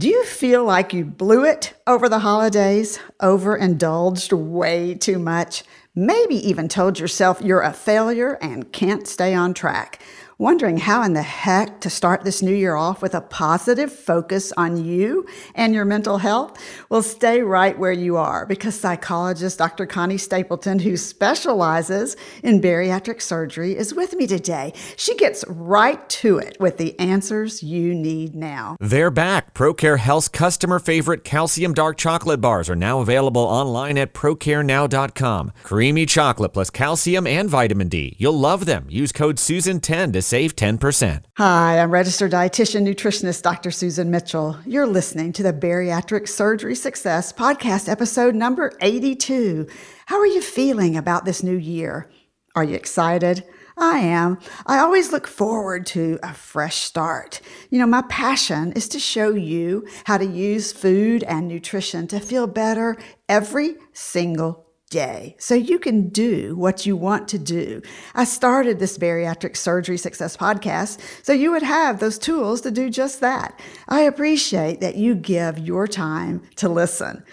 Do you feel like you blew it over the holidays, overindulged way too much? Maybe even told yourself you're a failure and can't stay on track wondering how in the heck to start this new year off with a positive focus on you and your mental health? Well, stay right where you are because psychologist Dr. Connie Stapleton, who specializes in bariatric surgery, is with me today. She gets right to it with the answers you need now. They're back. ProCare Health's customer favorite calcium dark chocolate bars are now available online at procarenow.com. Creamy chocolate plus calcium and vitamin D. You'll love them. Use code SUSAN10 to save 10%. Hi, I'm registered dietitian nutritionist Dr. Susan Mitchell. You're listening to the Bariatric Surgery Success podcast episode number 82. How are you feeling about this new year? Are you excited? I am. I always look forward to a fresh start. You know, my passion is to show you how to use food and nutrition to feel better every single day so you can do what you want to do. I started this bariatric surgery success podcast so you would have those tools to do just that. I appreciate that you give your time to listen.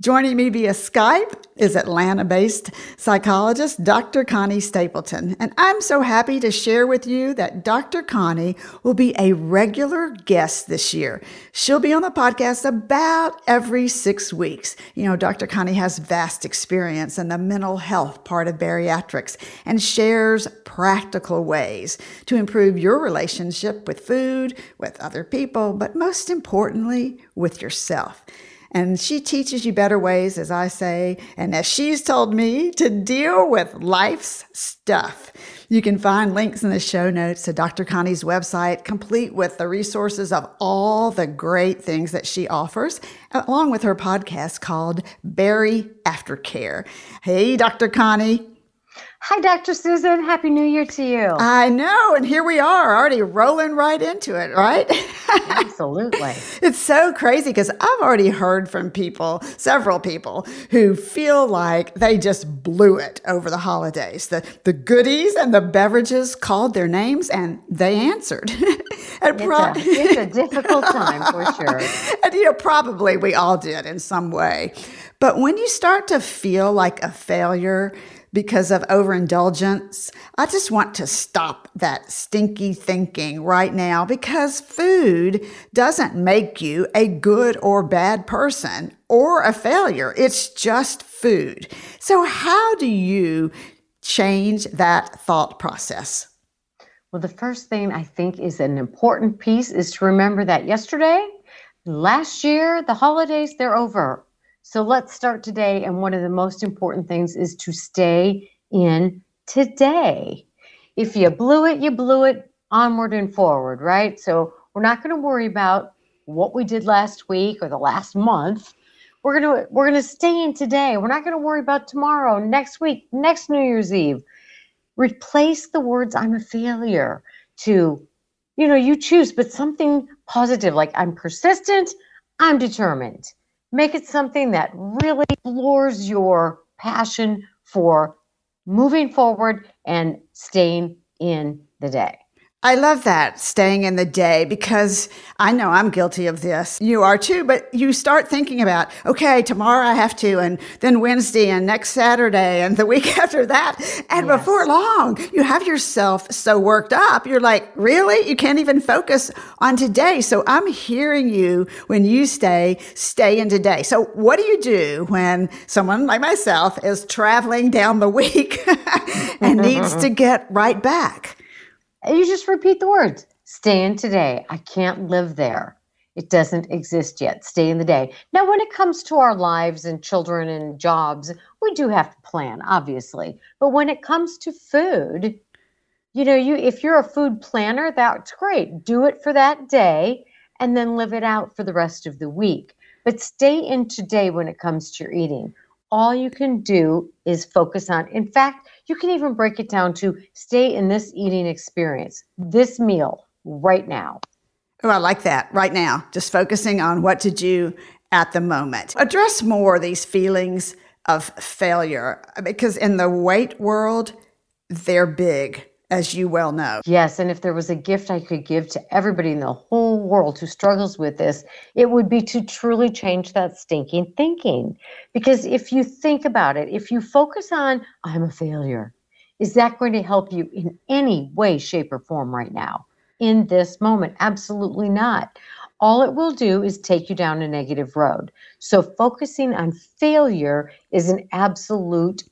Joining me via Skype is Atlanta based psychologist Dr. Connie Stapleton. And I'm so happy to share with you that Dr. Connie will be a regular guest this year. She'll be on the podcast about every six weeks. You know, Dr. Connie has vast experience in the mental health part of bariatrics and shares practical ways to improve your relationship with food, with other people, but most importantly, with yourself. And she teaches you better ways, as I say, and as she's told me, to deal with life's stuff. You can find links in the show notes to Dr. Connie's website, complete with the resources of all the great things that she offers, along with her podcast called Bari Aftercare. Hey, Dr. Connie. Hi, Dr. Susan. Happy New Year to you. I know. And here we are, already rolling right into it, right? Absolutely. it's so crazy because I've already heard from people, several people, who feel like they just blew it over the holidays. The, the goodies and the beverages called their names and they answered. and it's, pro- a, it's a difficult time for sure. and, you know, probably we all did in some way. But when you start to feel like a failure, because of overindulgence. I just want to stop that stinky thinking right now because food doesn't make you a good or bad person or a failure. It's just food. So, how do you change that thought process? Well, the first thing I think is an important piece is to remember that yesterday, last year, the holidays, they're over. So let's start today. And one of the most important things is to stay in today. If you blew it, you blew it onward and forward, right? So we're not going to worry about what we did last week or the last month. We're going to we're going to stay in today. We're not going to worry about tomorrow, next week, next New Year's Eve. Replace the words I'm a failure to you know, you choose but something positive like I'm persistent, I'm determined make it something that really floors your passion for moving forward and staying in the day. I love that staying in the day because I know I'm guilty of this. You are too, but you start thinking about, okay, tomorrow I have to, and then Wednesday and next Saturday and the week after that. And yes. before long, you have yourself so worked up. You're like, really? You can't even focus on today. So I'm hearing you when you stay, stay in today. So what do you do when someone like myself is traveling down the week and needs to get right back? You just repeat the words. Stay in today. I can't live there. It doesn't exist yet. Stay in the day. Now, when it comes to our lives and children and jobs, we do have to plan, obviously. But when it comes to food, you know, you if you're a food planner, that's great. Do it for that day and then live it out for the rest of the week. But stay in today when it comes to your eating. All you can do is focus on. In fact, you can even break it down to stay in this eating experience, this meal right now. Oh, I like that right now. Just focusing on what to do at the moment. Address more these feelings of failure because in the weight world, they're big as you well know. Yes, and if there was a gift I could give to everybody in the whole world who struggles with this, it would be to truly change that stinking thinking. Because if you think about it, if you focus on, I'm a failure, is that going to help you in any way, shape, or form right now? In this moment? Absolutely not. All it will do is take you down a negative road. So, focusing on failure is an absolute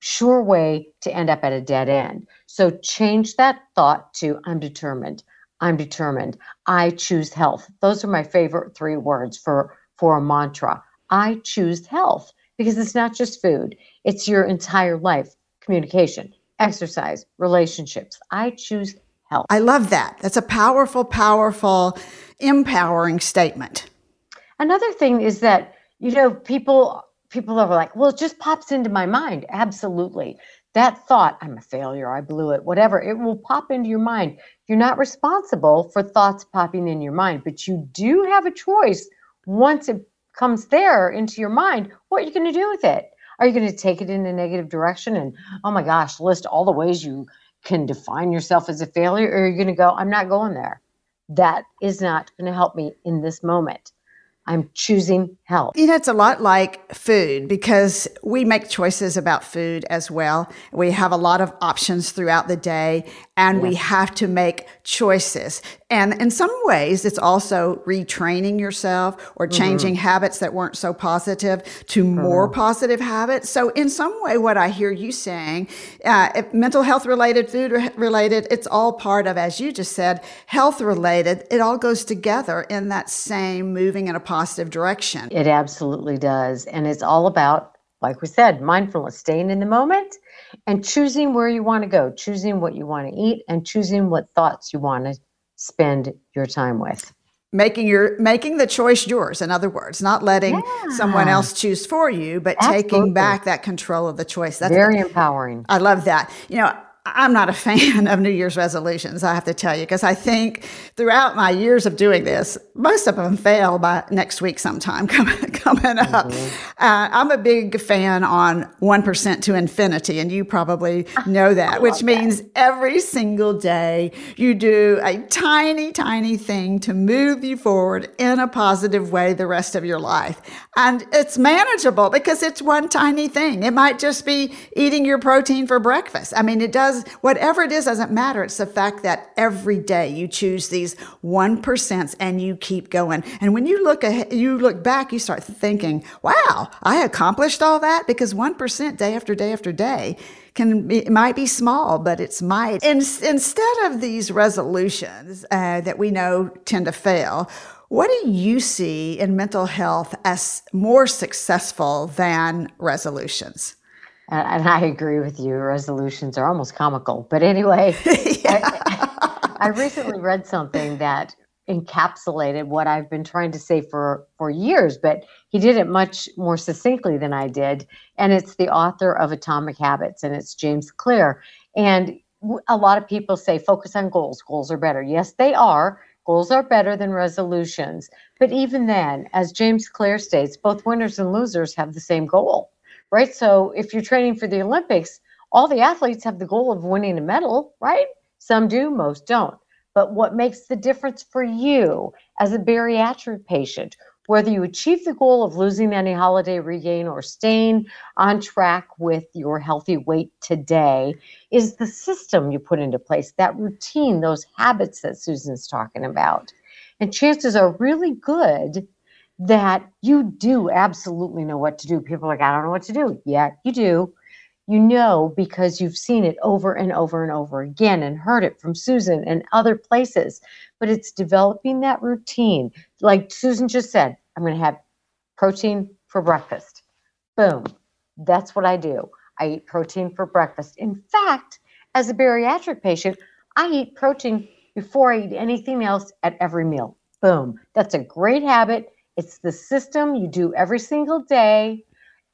sure way to end up at a dead end. So change that thought to I'm determined. I'm determined. I choose health. Those are my favorite three words for for a mantra. I choose health because it's not just food. It's your entire life, communication, exercise, relationships. I choose health. I love that. That's a powerful powerful empowering statement. Another thing is that you know people people are like, well, it just pops into my mind. Absolutely. That thought, I'm a failure, I blew it, whatever, it will pop into your mind. You're not responsible for thoughts popping in your mind, but you do have a choice once it comes there into your mind. What are you going to do with it? Are you going to take it in a negative direction and, oh my gosh, list all the ways you can define yourself as a failure? Or are you going to go, I'm not going there? That is not going to help me in this moment. I'm choosing health. You know, it's a lot like food because we make choices about food as well. We have a lot of options throughout the day and yes. we have to make choices. And in some ways, it's also retraining yourself or mm-hmm. changing mm-hmm. habits that weren't so positive to mm-hmm. more positive habits. So, in some way, what I hear you saying, uh, mental health related, food related, it's all part of, as you just said, health related. It all goes together in that same moving in a positive direction. It absolutely does. And it's all about, like we said, mindfulness, staying in the moment and choosing where you want to go, choosing what you want to eat, and choosing what thoughts you want to spend your time with making your making the choice yours in other words not letting yeah. someone else choose for you but Absolutely. taking back that control of the choice that's very empowering i love that you know I'm not a fan of New Year's resolutions, I have to tell you, because I think throughout my years of doing this, most of them fail by next week sometime coming, coming up. Mm-hmm. Uh, I'm a big fan on 1% to infinity, and you probably know that, which means that. every single day you do a tiny, tiny thing to move you forward in a positive way the rest of your life. And it's manageable because it's one tiny thing. It might just be eating your protein for breakfast. I mean, it does does, whatever it is doesn't matter. It's the fact that every day you choose these 1% and you keep going. And when you look ahead, you look back, you start thinking, wow, I accomplished all that because 1% day after day after day can it might be small, but it's might. In, instead of these resolutions uh, that we know tend to fail, what do you see in mental health as more successful than resolutions? And I agree with you. Resolutions are almost comical. But anyway, I, I, recently read something that encapsulated what I've been trying to say for, for years, but he did it much more succinctly than I did. And it's the author of Atomic Habits, and it's James Clear. And a lot of people say focus on goals. Goals are better. Yes, they are. Goals are better than resolutions. But even then, as James Clear states, both winners and losers have the same goal right? So if you're training for the Olympics, all the athletes have the goal of winning a medal, right? Some do, most don't. But what makes the difference for you as a bariatric patient, whether you achieve the goal of losing any holiday regain or staying on track with your healthy weight today, is the system you put into place, that routine, those habits that Susan's talking about. And chances are really good that you do absolutely know what to do. People are like, I don't know what to do. Yeah, you do. You know because you've seen it over and over and over again and heard it from Susan and other places. But it's developing that routine. Like Susan just said, I'm going to have protein for breakfast. Boom. That's what I do. I eat protein for breakfast. In fact, as a bariatric patient, I eat protein before I eat anything else at every meal. Boom. That's a great habit it's the system you do every single day,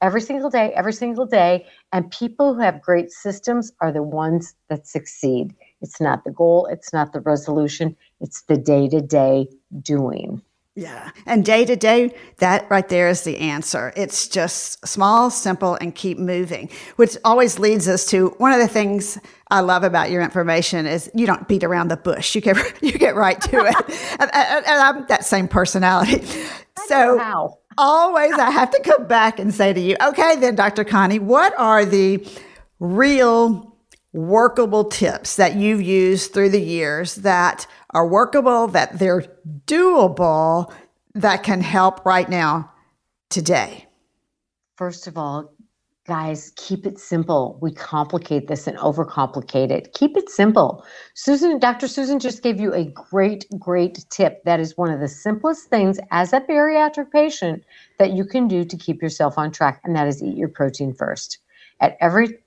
every single day, every single day. And people who have great systems are the ones that succeed. It's not the goal, it's not the resolution, it's the day to day doing. Yeah. And day to day, that right there is the answer. It's just small, simple, and keep moving, which always leads us to one of the things I love about your information is you don't beat around the bush. You get, you get right to it. and, and, and, I'm that same personality. So always I have to come back and say to you, okay, then, Dr. Connie, what are the real workable tips that you've used through the years that are workable, that they're doable, that can help right now, today? First of all, guys, keep it simple. We complicate this and overcomplicate it. Keep it simple. Susan, Dr. Susan just gave you a great, great tip. That is one of the simplest things as a bariatric patient that you can do to keep yourself on track, and that is eat your protein first. At every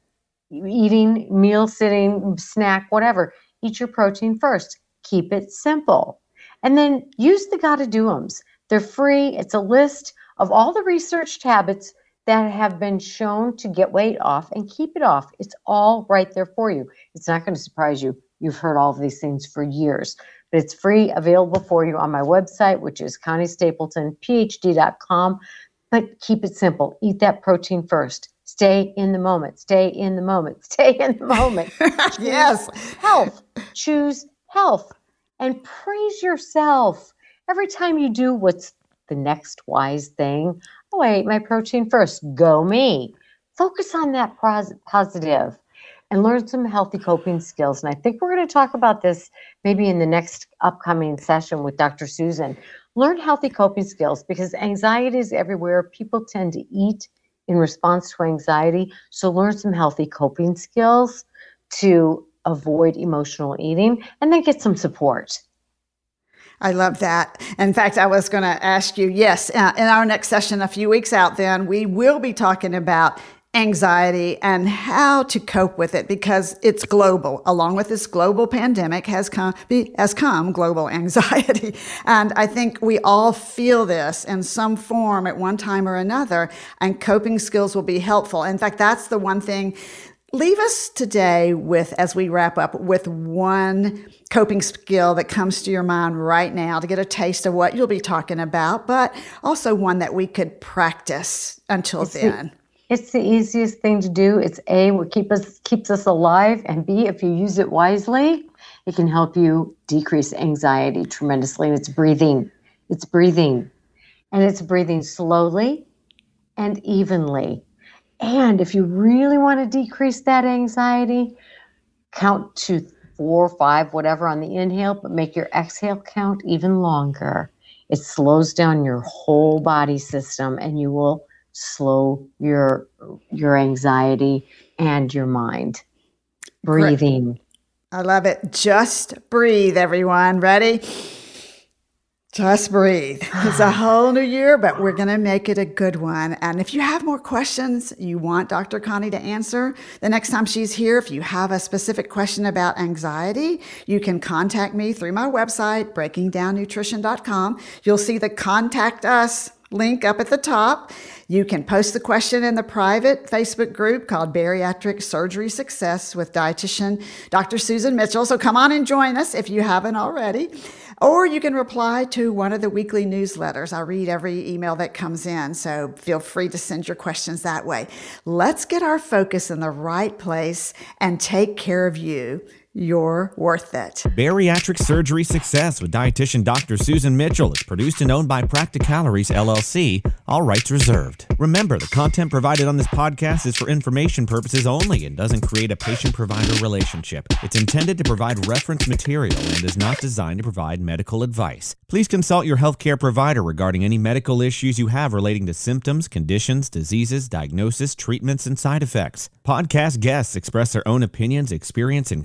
eating, meal, sitting, snack, whatever, eat your protein first. Keep it simple. And then use the gotta do ems. They're free. It's a list of all the researched habits that have been shown to get weight off and keep it off. It's all right there for you. It's not going to surprise you. You've heard all of these things for years, but it's free, available for you on my website, which is ConnieStapletonPhD.com. But keep it simple. Eat that protein first. Stay in the moment. Stay in the moment. Stay in the moment. yes. Health. Choose health and praise yourself. Every time you do what's the next wise thing, oh, I ate my protein first. Go me. Focus on that pos- positive and learn some healthy coping skills. And I think we're going to talk about this maybe in the next upcoming session with Dr. Susan. Learn healthy coping skills because anxiety is everywhere. People tend to eat in response to anxiety. So learn some healthy coping skills to avoid emotional eating and then get some support. I love that. In fact, I was going to ask you yes, uh, in our next session a few weeks out, then we will be talking about anxiety and how to cope with it because it's global. Along with this global pandemic has come has come global anxiety. And I think we all feel this in some form at one time or another and coping skills will be helpful. In fact, that's the one thing Leave us today with, as we wrap up, with one coping skill that comes to your mind right now to get a taste of what you'll be talking about, but also one that we could practice until it's then. The, it's the easiest thing to do. It's A, what keep us keeps us alive, and B, if you use it wisely, it can help you decrease anxiety tremendously. And it's breathing. It's breathing. And it's breathing slowly and evenly and if you really want to decrease that anxiety, count to four, five, whatever on the inhale, but make your exhale count even longer. It slows down your whole body system and you will slow your your anxiety and your mind. Breathing. I love it. Just breathe, everyone. Ready? Just breathe. It's a whole new year, but we're going to make it a good one. And if you have more questions you want Dr. Connie to answer the next time she's here, if you have a specific question about anxiety, you can contact me through my website, breakingdownnutrition.com. You'll see the contact us link up at the top. You can post the question in the private Facebook group called Bariatric Surgery Success with dietitian Dr. Susan Mitchell. So come on and join us if you haven't already. Or you can reply to one of the weekly newsletters. I read every email that comes in, so feel free to send your questions that way. Let's get our focus in the right place and take care of you you're worth it. Bariatric Surgery Success with dietitian Dr. Susan Mitchell is produced and owned by Practicalories LLC, all rights reserved. Remember, the content provided on this podcast is for information purposes only and doesn't create a patient provider relationship. It's intended to provide reference material and is not designed to provide medical advice. Please consult your healthcare provider regarding any medical issues you have relating to symptoms, conditions, diseases, diagnosis, treatments, and side effects. Podcast guests express their own opinions, experience, and